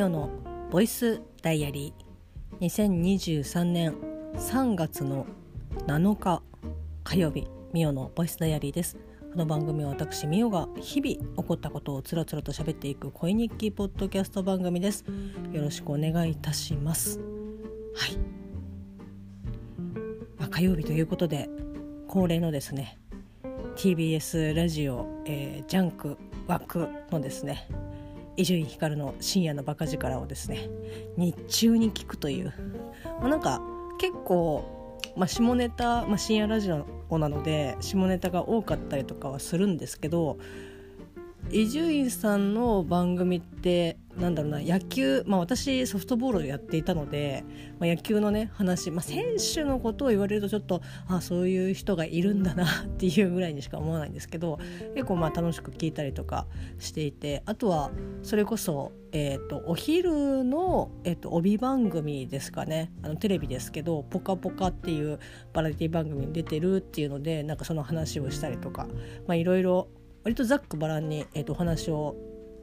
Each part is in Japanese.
ミオのボイスダイアリー。2023年3月の7日火曜日ミオのボイスダイアリーです。この番組は私ミオが日々起こったことをつらつらと喋っていく声日記ポッドキャスト番組です。よろしくお願いいたします。はい、まあ、火曜日ということで恒例のですね TBS ラジオ、えー、ジャンク枠のですね伊集院光の深夜のバカ力をですね日中に聞くという、まあ、なんか結構、まあ、下ネタ、まあ、深夜ラジオなので下ネタが多かったりとかはするんですけど伊集院さんの番組ってなんだろうな野球、まあ、私ソフトボールをやっていたので、まあ、野球のね話、まあ、選手のことを言われるとちょっとあそういう人がいるんだな っていうぐらいにしか思わないんですけど結構まあ楽しく聞いたりとかしていてあとはそれこそ、えーと、お昼の、えーと、帯番組ですかねあのテレビですけど「ぽかぽか」っていうバラエティ番組に出てるっていうのでなんかその話をしたりとかいろいろ割とざっくばらんに、えーとお話を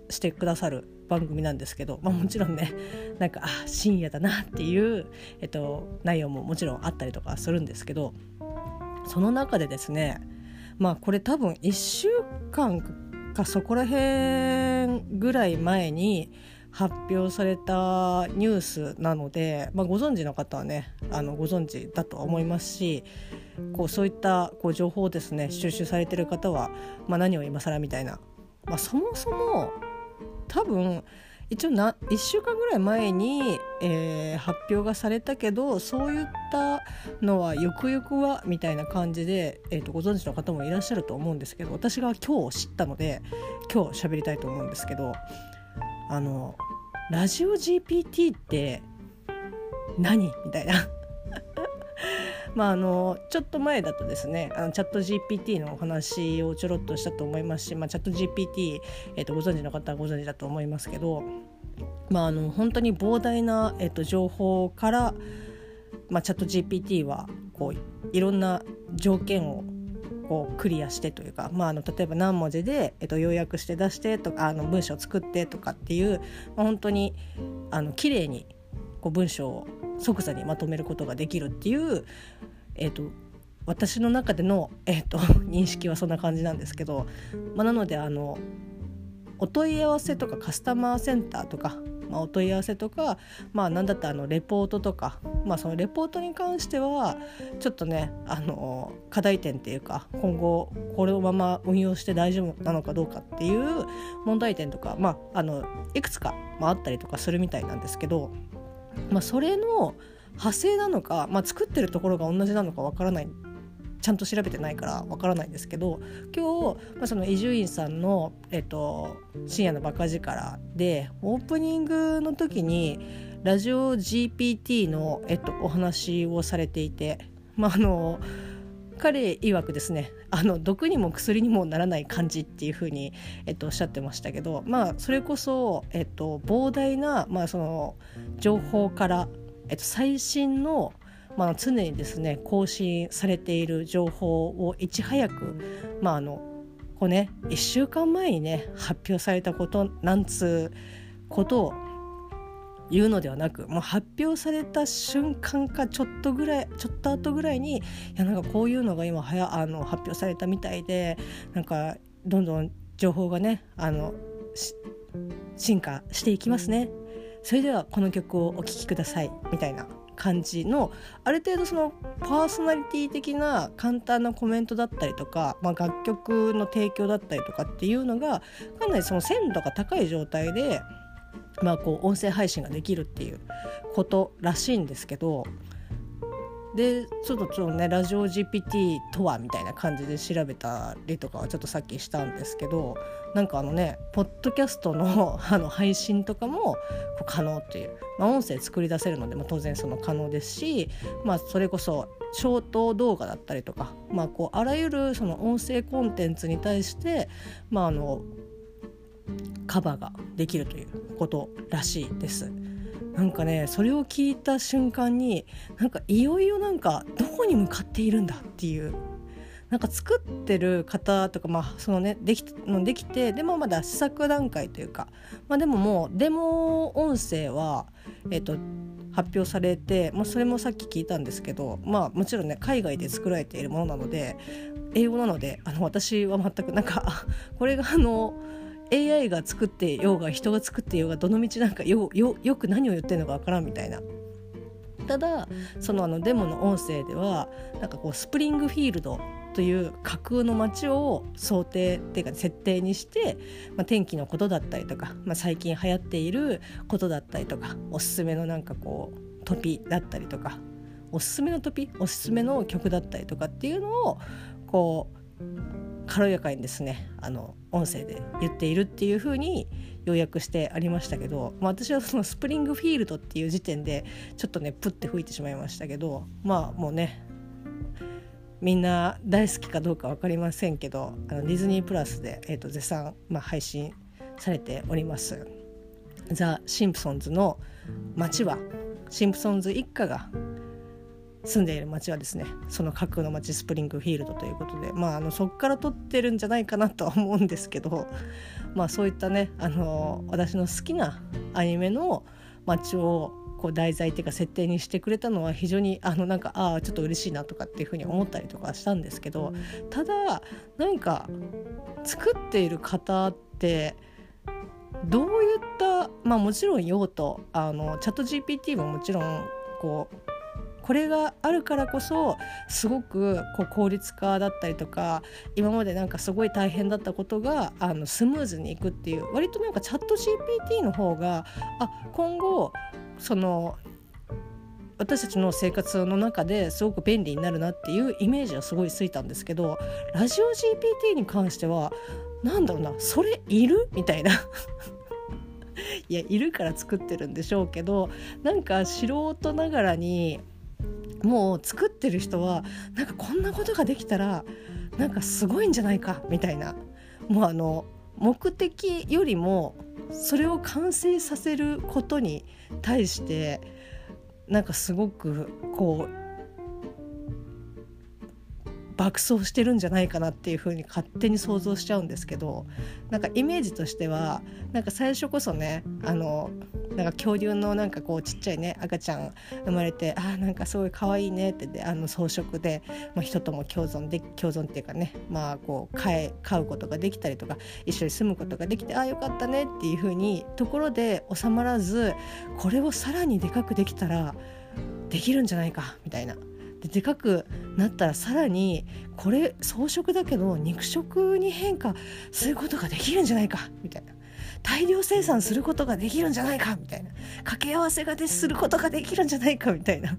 してくださる番組なんですけど、まあ、もちろんねなんかあ深夜だなっていう、えっと、内容ももちろんあったりとかするんですけどその中でですねまあこれ多分1週間かそこら辺ぐらい前に発表されたニュースなので、まあ、ご存知の方はねあのご存知だと思いますしこうそういったこう情報をですね収集されてる方は、まあ、何を今更みたいな、まあ、そもそも多分一応な1週間ぐらい前に、えー、発表がされたけどそういったのはゆくゆくはみたいな感じで、えーと、ご存知の方もいらっしゃると思うんですけど私が今日知ったので今日喋りたいと思うんですけどあのラジオ GPT って何？みたいな。まあ、あのちょっと前だとですねあのチャット GPT のお話をちょろっとしたと思いますし、まあ、チャット GPT、えー、とご存知の方はご存知だと思いますけど、まあ、あの本当に膨大な、えー、と情報から、まあ、チャット GPT はこういろんな条件をこうクリアしてというか、まあ、あの例えば何文字で、えっと、要約して出してとかあの文章を作ってとかっていう、まあ、本当にあの綺麗にこう文章を即座にまとめることができるっていう、えーと、私の中での、えーと、認識はそんな感じなんですけど、まあ、なのであのお問い合わせとかカスタマーセンターとか、まあ、お問い合わせとか、まあ、何だったらあのレポートとか、まあ、そのレポートに関してはちょっとねあの課題点っていうか今後これをまま運用して大丈夫なのかどうかっていう問題点とか、まあ、あのいくつか、まあ、あったりとかするみたいなんですけどまあ、それの派生なのか、まあ、作ってるところが同じなのかわからないちゃんと調べてないからわからないんですけど今日、まあ、その伊集院さんの、えっと「深夜のバカ力」でオープニングの時にラジオ GPT の、えっと、お話をされていて、まあ、あの彼曰くですねあの毒にも薬にもならない感じっていうふうに、えっと、おっしゃってましたけど、まあ、それこそ、えっと、膨大な、まあ、その情報から、えっと、最新の、まあ、常にですね更新されている情報をいち早く、まああのこうね、1週間前にね発表されたことなんつうことを言うのではなくもう発表された瞬間かちょっとぐらいちょっと後ぐらいにいやなんかこういうのが今はやあの発表されたみたいでなんかどんどん情報がねあの進化していきますね。それではこの曲をお聴きくださいみたいな。感じのある程度そのパーソナリティ的な簡単なコメントだったりとか、まあ、楽曲の提供だったりとかっていうのがかなりその鮮度が高い状態でまあ、こう音声配信ができるっていうことらしいんですけどでちょっとちょっとねラジオ GPT とはみたいな感じで調べたりとかはちょっとさっきしたんですけどなんかあのねポッドキャストの あの配信とかも可能っていう、まあ、音声作り出せるので、ま、当然その可能ですし、まあ、それこそショート動画だったりとか、まあ、こうあらゆるその音声コンテンツに対して、まあ、あのカバーができるということらしいです。なんかねそれを聞いた瞬間になんかいよいよなんかどこに向かっているんだっていう。なんか作ってる方とか、まあそのね、できできてでもまだ試作段階というか、まあ、でももうデモ音声は、えーと、発表されて、まあ、それもさっき聞いたんですけど、まあ、もちろんね海外で作られているものなので英語なのであの私は全くなんか これがあの AI が作ってようが人が作ってようがどの道なんかよよよく何を言ってるのかわからんみたいな。ただそのあのデモの音声ではなんかこうスプリングフィールドという架空の街を想定っていうか設定にして、まあ、天気のことだったりとか、まあ、最近流行っていることだったりとかおすすめのなんかこうトピだったりとかおすすめのトピおすすめの曲だったりとかっていうのをこう軽やかにですねあの音声で言っているっていう風に要約してありましたけど、まあ、私はそのスプリングフィールドっていう時点でちょっとねプッて吹いてしまいましたけどまあもうねみんな大好きかどうか分かりませんけどあのディズニープラスで、えーと、絶賛、まあ、配信されております「ザ・シンプソンズ」の街はシンプソンズ一家が住んでいる町はですねその架空の町スプリングフィールドということで、まあ、あのそこから撮ってるんじゃないかなとは思うんですけど、まあ、そういったねあの私の好きなアニメの街をこう題材っていうか設定にしてくれたのは非常にあのなんかああちょっと嬉しいなとかっていうふうに思ったりとかしたんですけどただなんか作っている方ってどういったまあもちろん用途あのチャット GPT ももちろんこうこれがあるからこそすごくこう効率化だったりとか今までなんかすごい大変だったことがあのスムーズにいくっていう割となんかチャット GPT の方があ今後その私たちの生活の中ですごく便利になるなっていうイメージはすごいついたんですけどラジオ GPT に関しては何だろうなそれいる？みたいな。いやいるから作ってるんでしょうけどなんか素人ながらにもう作ってる人はなんかこんなことができたらなんかすごいんじゃないかみたいな。もうあの目的よりもそれを完成させることに対してなんかすごくこう爆走してるんじゃないかなっていう風に勝手に想像しちゃうんですけどなんかイメージとしてはなんか最初こそねあのなんか恐竜のなんかこうちっちゃいね赤ちゃん生まれてあーなんかすごい可愛いねってであの装飾で、まあ、人とも共存で共存っていうかねまあこう飼え飼うことができたりとか一緒に住むことができてああよかったねっていう風にところで収まらずこれをさらにでかくできたらできるんじゃないかみたいな。ででかくなったらさらにこれ装飾だけど肉食に変化することができるんじゃないかみたいな。大量生産することができるんじゃないかみたいな。掛け合わせがですることができるんじゃないかみたいな。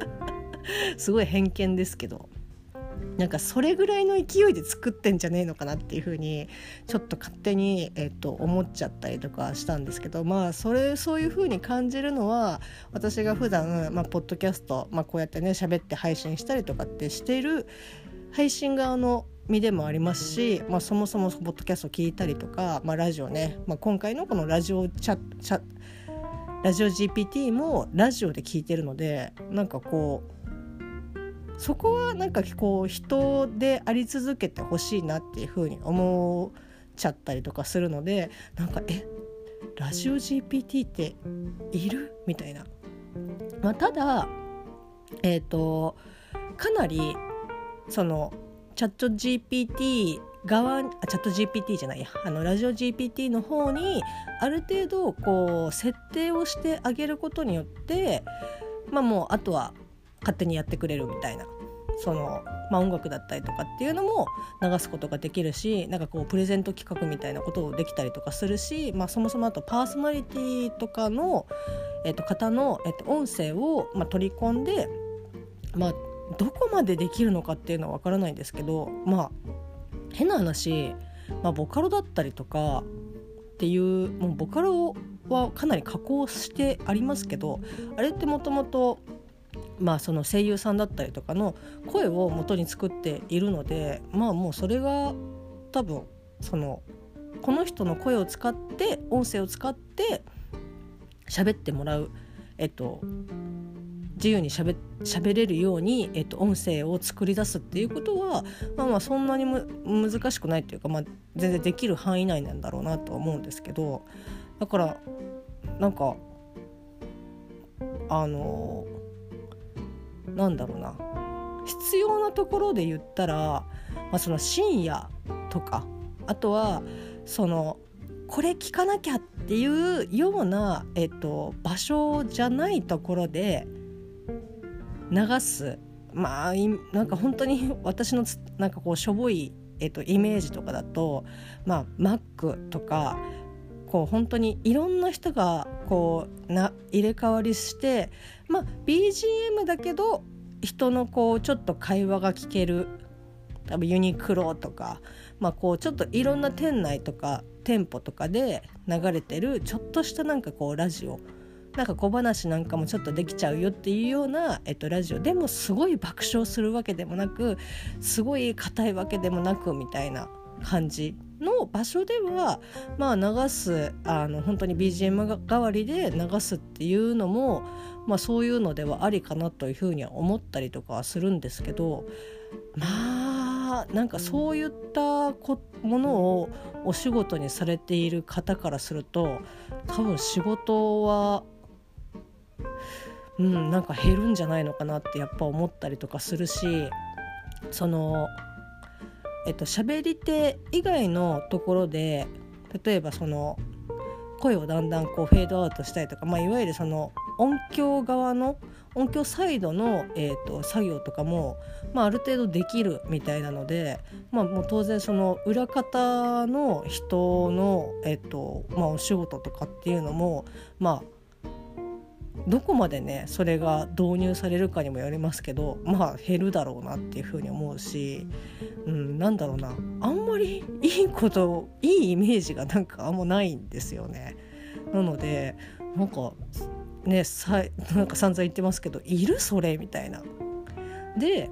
すごい偏見ですけど。なんかそれぐらいの勢いで作ってんじゃねえのかなっていうふうにちょっと勝手に、えっと、思っちゃったりとかしたんですけどまあそれそういうふうに感じるのは私が普段まあポッドキャスト、まあ、こうやってね喋って配信したりとかってしている配信側の身でもありますし、まあ、そもそもポッドキャスト聞いたりとか、まあ、ラジオね、まあ、今回のこのラジオチャラジオ GPT もラジオで聞いてるのでなんかこうそこはなんかこう人であり続けてほしいなっていうふうに思っちゃったりとかするのでなんかえラジオ GPT っている？みたいな。まあ、ただえっ、ー、とかなりそのチャット GPT 側あチャット GPT じゃないやあのラジオ GPT の方にある程度こう設定をしてあげることによってまあもうあとは勝手にやってくれるみたいな。その、まあ、音楽だったりとかっていうのも流すことができるしなんかこうプレゼント企画みたいなことをできたりとかするし、まあ、そもそもあとパーソナリティとかの、えー、と方の、えー、と音声を、まあ、取り込んで、まあ、どこまでできるのかっていうのは分からないんですけどまあ変な話、まあ、ボカロだったりとかっていうもうボカロはかなり加工してありますけどあれってもともとまあ、その声優さんだったりとかの声を元に作っているのでまあもうそれが多分そのこの人の声を使って音声を使って喋ってもらう、えっと、自由にしゃべべれるように、えっと、音声を作り出すっていうことは、まあ、まあそんなにむ難しくないっていうか、まあ、全然できる範囲内なんだろうなとは思うんですけどだからなんかあのなんだろうな。必要なところで言ったら、まあ、その深夜とかあとはそのこれ聞かなきゃっていうような、えっと、場所じゃないところで流す。まあなんか本当に私のなんかこうしょぼい、えっと、イメージとかだと、まあ、マックとかこう本当にいろんな人がこうな入れ替わりして、まあ、BGM だけど人のこうちょっと会話が聞ける多分ユニクロとか、まあ、こうちょっといろんな店内とか店舗とかで流れてるちょっとしたなんかこうラジオなんか小話なんかもちょっとできちゃうよっていうような、えっと、ラジオ。でもすごい爆笑するわけでもなくすごい硬いわけでもなくみたいな。感じの場所ではまあ流すあの本当に BGM 代わりで流すっていうのも、まあ、そういうのではありかなというふうには思ったりとかはするんですけどまあなんかそういったこものをお仕事にされている方からすると多分仕事はうん、なんか減るんじゃないのかなってやっぱ思ったりとかするしそのえっと喋り手以外のところで例えばその声をだんだんこうフェードアウトしたりとか、まあ、いわゆるその音響側の音響サイドの、えーと、作業とかも、まあ、ある程度できるみたいなので、まあ、もう当然その裏方の人の、えーとまあ、お仕事とかっていうのも、まあ、どこまでねそれが導入されるかにもよりますけどまあ減るだろうなっていうふうに思うし、うん、なんだろうなあんまり いいこといいイメージがなんかあんまないんですよね。なのでなんかねさなんか散々言ってますけどいるそれみたいな。で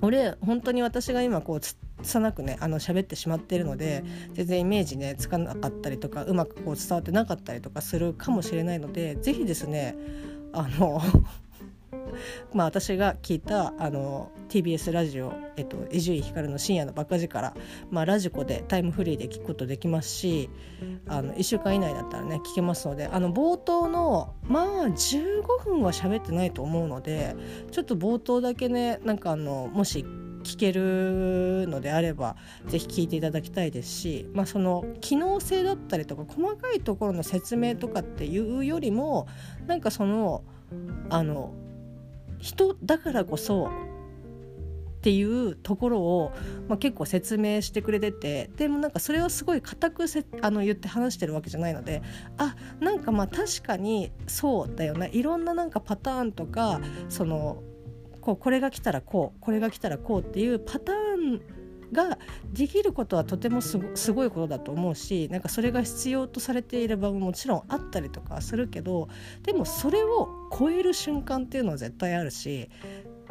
俺本当に私が今こう拙くねあの喋ってしまっているので全然イメージねつかなかったりとかうまくこう伝わってなかったりとかするかもしれないので是非ですねあの まあ私が聞いたあの TBS ラジオ伊集院光の深夜のバカ力、まあ、ラジコでタイムフリーで聞くことできますしあの1週間以内だったらね聞けますのであの冒頭のまあ15分は喋ってないと思うのでちょっと冒頭だけねなんかあのもし聞けるのであれば是非聞いていただきたいですし、まあ、その機能性だったりとか細かいところの説明とかっていうよりもなんかそのあの人だからこそっていうところを、まあ、結構説明してくれててでもなんかそれをすごい固くせあの言って話してるわけじゃないのであなんかまあ確かにそうだよないろんななんかパターンとかそのこうこれが来たらこうこれが来たらこうっていうパターンができることはとてもすごいことだと思うしなんかそれが必要とされていればもちろんあったりとかするけどでもそれを超える瞬間っていうのは絶対あるし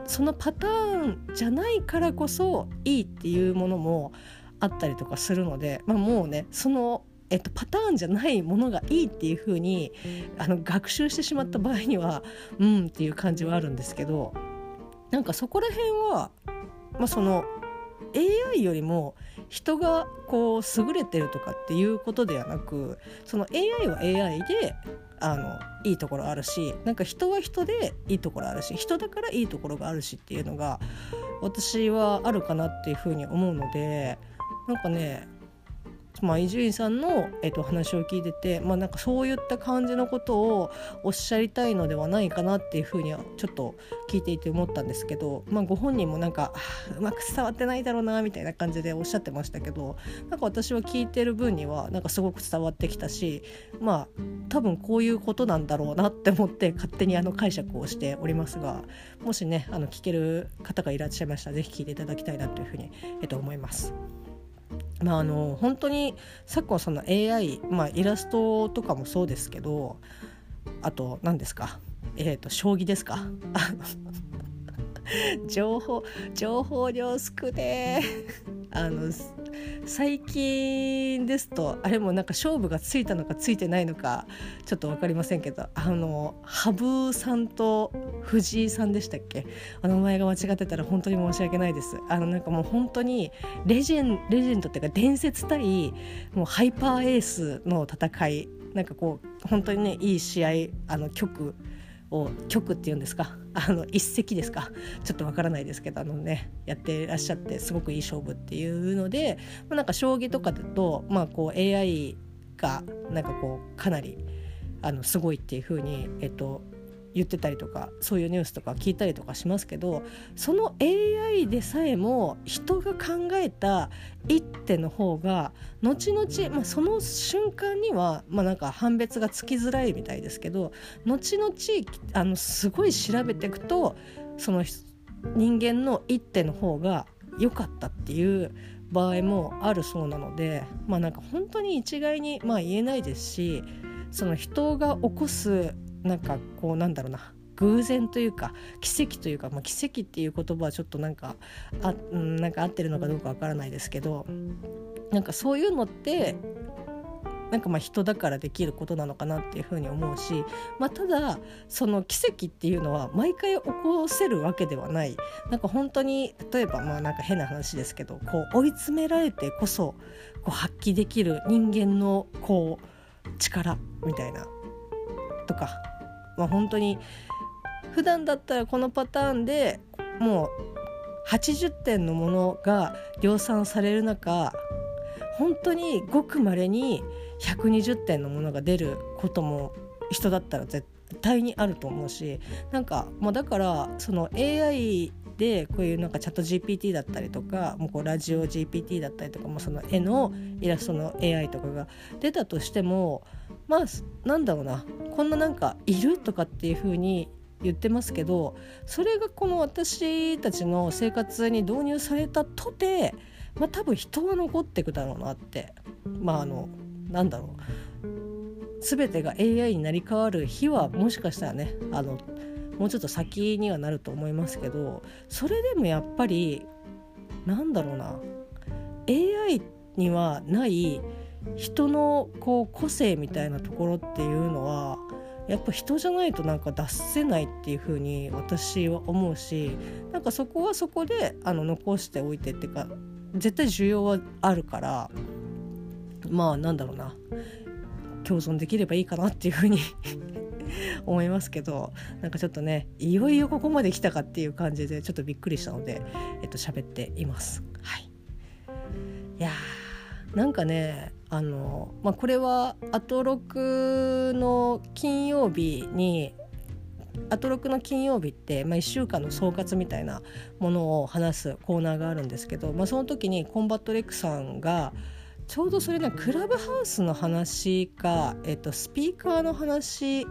そのパターンじゃないからこそいいっていうものもあったりとかするので、まあ、もうねそのえっと、パターンじゃないものがいいっていう風にあに学習してしまった場合にはうんっていう感じはあるんですけどなんかそこら辺は、まあ、その AI よりも人がこう優れてるとかっていうことではなくその AI は AI であのいいところあるしなんか人は人でいいところあるし人だからいいところがあるしっていうのが私はあるかなっていうふうに思うのでなんかねま伊集院さんの、えっと、話を聞いてて、まあ、なんかそういった感じのことをおっしゃりたいのではないかなっていうふうにはちょっと聞いていて思ったんですけど、まあ、ご本人もなんかうまく伝わってないだろうなみたいな感じでおっしゃってましたけどなんか私は聞いてる分にはなんかすごく伝わってきたしまあ多分こういうことなんだろうなって思って勝手にあの解釈をしておりますがもしねあの聞ける方がいらっしゃいましたら是非聞いていただきたいなというふうに、えっと、思います。まあ、あの本当に昨今その AI、まあ、イラストとかもそうですけどあと何ですか？えっ、ー、と将棋ですか？情報情報量少ね。あの最近ですとあれもなんか勝負がついたのかついてないのかちょっと分かりませんけどあの羽生さんと藤井さんでしたっけ？お名前が間違ってたら本当に申し訳ないです。あのなんかもう本当にレジェンレジェンドっていうか伝説対もうハイパーエースの戦いなんかこう本当にねいい試合あの局を局っていうんですか？あの一席ですか？ちょっとわからないですけどあのねやってらっしゃってすごくいい勝負っていうので、まあ、なんか将棋とかだと、まあ、こう AI がなんかこうかなりあのすごいっていうふうに、えっと、言ってたりとかそういうニュースとか聞いたりとかしますけどその AI でさえも人が考えた一手の方が後々、まあ、その瞬間には、まあ、なんか判別がつきづらいみたいですけど後々あのすごい調べていくとその人間の一手の方が良かったっていう場合もあるそうなのでまあなんか本当に一概にまあ言えないですしその人が起こすなんかこうなんだろうな。偶然というか奇跡というか、まあ、奇跡っていう言葉はちょっとなんかあ、なんか合ってるのかどうかわからないですけどなんかそういうのってなんかまあ人だからできることなのかなっていうふうに思うし、まあ、ただその奇跡っていうのは毎回起こせるわけではない。なんか本当に例えばまあなんか変な話ですけどこう追い詰められてこそこう発揮できる人間のこう力みたいな。とか、まあ、本当に普段だったらこのパターンでもう80点のものが量産される中本当にごくまれに120点のものが出ることも人だったら絶対にあると思うしなんかもうだからその AI でこういうなんかチャット GPT だったりとかもうこうラジオ GPT だったりとかもその絵のイラストの AI とかが出たとしてもまあなんだろうな。こんななんかいるとかっていう風に言ってますけどそれがこの私たちの生活に導入されたとて、まあ、多分人は残っていくだろうなって。まああのなんだろう。全てが AI になり変わる日はもしかしたらねあのもうちょっと先にはなると思いますけどそれでもやっぱりなんだろうな。AI にはない人のこう個性みたいなところっていうのはやっぱ人じゃないとなんか出せないっていう風に私は思うしなんかそこはそこであの残しておいてっていうか絶対需要はあるからまあなんだろうな共存できればいいかなっていう風に 思いますけどなんかちょっとねいよいよここまで来たかっていう感じでちょっとびっくりしたのでえっと喋っています。はい、いやなんかねあの、まあ、これはアトロクの金曜日にアトロクの金曜日って、まあ、1週間の総括みたいなものを話すコーナーがあるんですけど、まあ、その時にコンバット RECさんがちょうどそれねクラブハウスの話か、えっと、スピーカーの話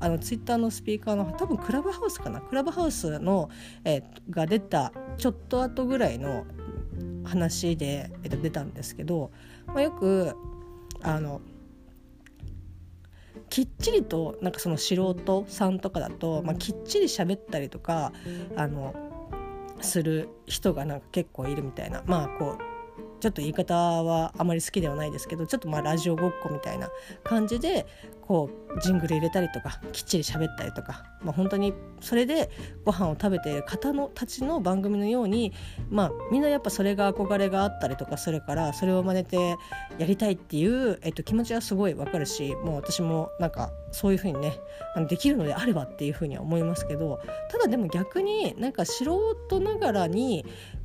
あのツイッターのスピーカーの多分クラブハウスかな？クラブハウスの、えが出たちょっと後ぐらいの話で、えっと、出たんですけど、まあ、よくあのきっちりとなんかその素人さんとかだと、まあ、きっちり喋ったりとかあのする人がなんか結構いるみたいな。まあこうちょっと言い方はあまり好きではないですけどちょっとまあラジオごっこみたいな感じでこうジングル入れたりとかきっちり喋ったりとか、まあ、本当にそれでご飯を食べている方のたちの番組のように、まあ、みんなやっぱそれが憧れがあったりとかするからそれを真似てやりたいっていう、えっと、気持ちはすごいわかるしもう私もなんかそういうふうにねあのできるのであればっていうふうには思いますけどただでも逆になんか素人ながらに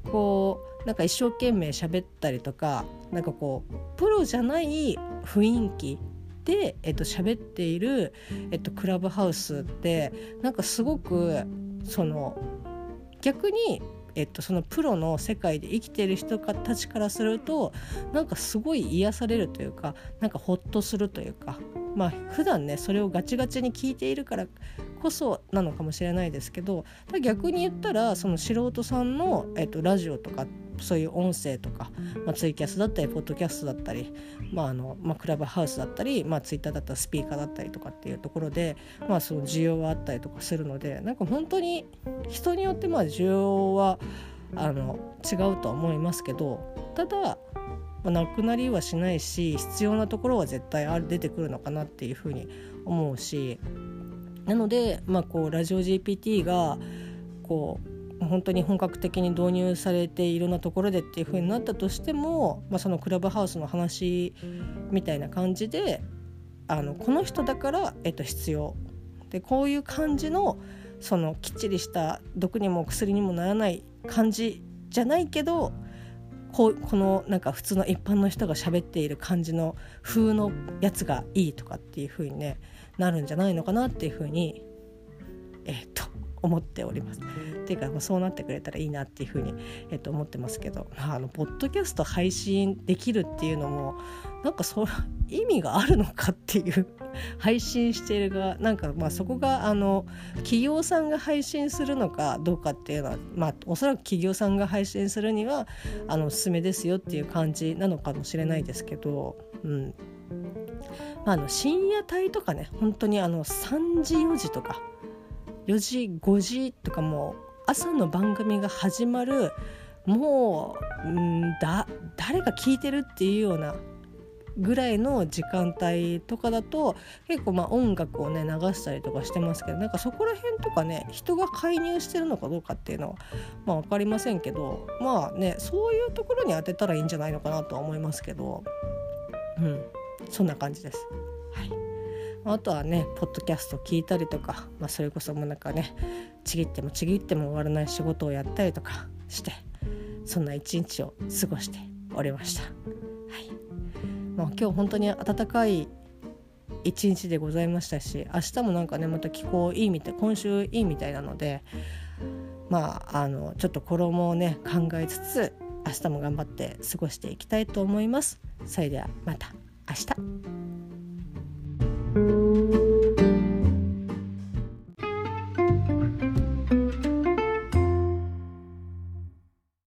こうなんか一生懸命喋ったりとかなんかこうプロじゃない雰囲気で、えっと、喋っている、えっと、クラブハウスってなんかすごくその逆にえっと、そのプロの世界で生きている人たちからするとなんかすごい癒されるというかなんかほっとするというかまあ普段ねそれをガチガチに聞いているからこそなのかもしれないですけど逆に言ったらその素人さんの、えっと、ラジオとかそういう音声とか、まあ、ツイキャスだったりポッドキャストだったり、まああのまあ、クラブハウスだったり、まあ、ツイッターだったらスピーカーだったりとかっていうところで、まあ、その需要はあったりとかするのでなんか本当に人によってまあ需要はあの違うとは思いますけどただまあ、なくなりはしないし必要なところは絶対ある出てくるのかなっていうふうに思うしなので、まあ、こうラジオ GPT がこう本当に本格的に導入されていろんなところでっていう風になったとしても、まあ、そのクラブハウスの話みたいな感じであのこの人だから、えっと、必要。でこういう感じのそのきっちりした毒にも薬にもならない感じじゃないけどここのなんか普通の一般の人が喋っている感じの風のやつがいいとかっていう風にねなるんじゃないのかなっていう風にえー、っと思っております。っていうか、まあ、そうなってくれたらいいなっていうふうに、えっと、思ってますけど、まあ、あのポッドキャスト配信できるっていうのもなんかそ意味があるのかっていう配信している側なんかまあそこがあの企業さんが配信するのかどうかっていうのはまあおそらく企業さんが配信するにはあのおすすめですよっていう感じなのかもしれないですけど、うん。まあ、の深夜帯とかね本当にあの3時4時とか4時5時とかもう朝の番組が始まるもうんだ誰が聞いてるっていうようなぐらいの時間帯とかだと結構まあ音楽をね流したりとかしてますけどなんかそこら辺とかね人が介入してるのかどうかっていうのはまあ分かりませんけどまあねそういうところに当てたらいいんじゃないのかなとは思いますけど。うんそんな感じです。はいあとはねポッドキャスト聞いたりとか、まあ、それこそもうなんかねちぎってもちぎっても終わらない仕事をやったりとかしてそんな一日を過ごしておりました。はいまあ、今日本当に暖かい一日でございましたし明日もなんかねまた気候いいみたい今週いいみたいなのでまああのちょっと衣をね考えつつ明日も頑張って過ごしていきたいと思います。それではまた明日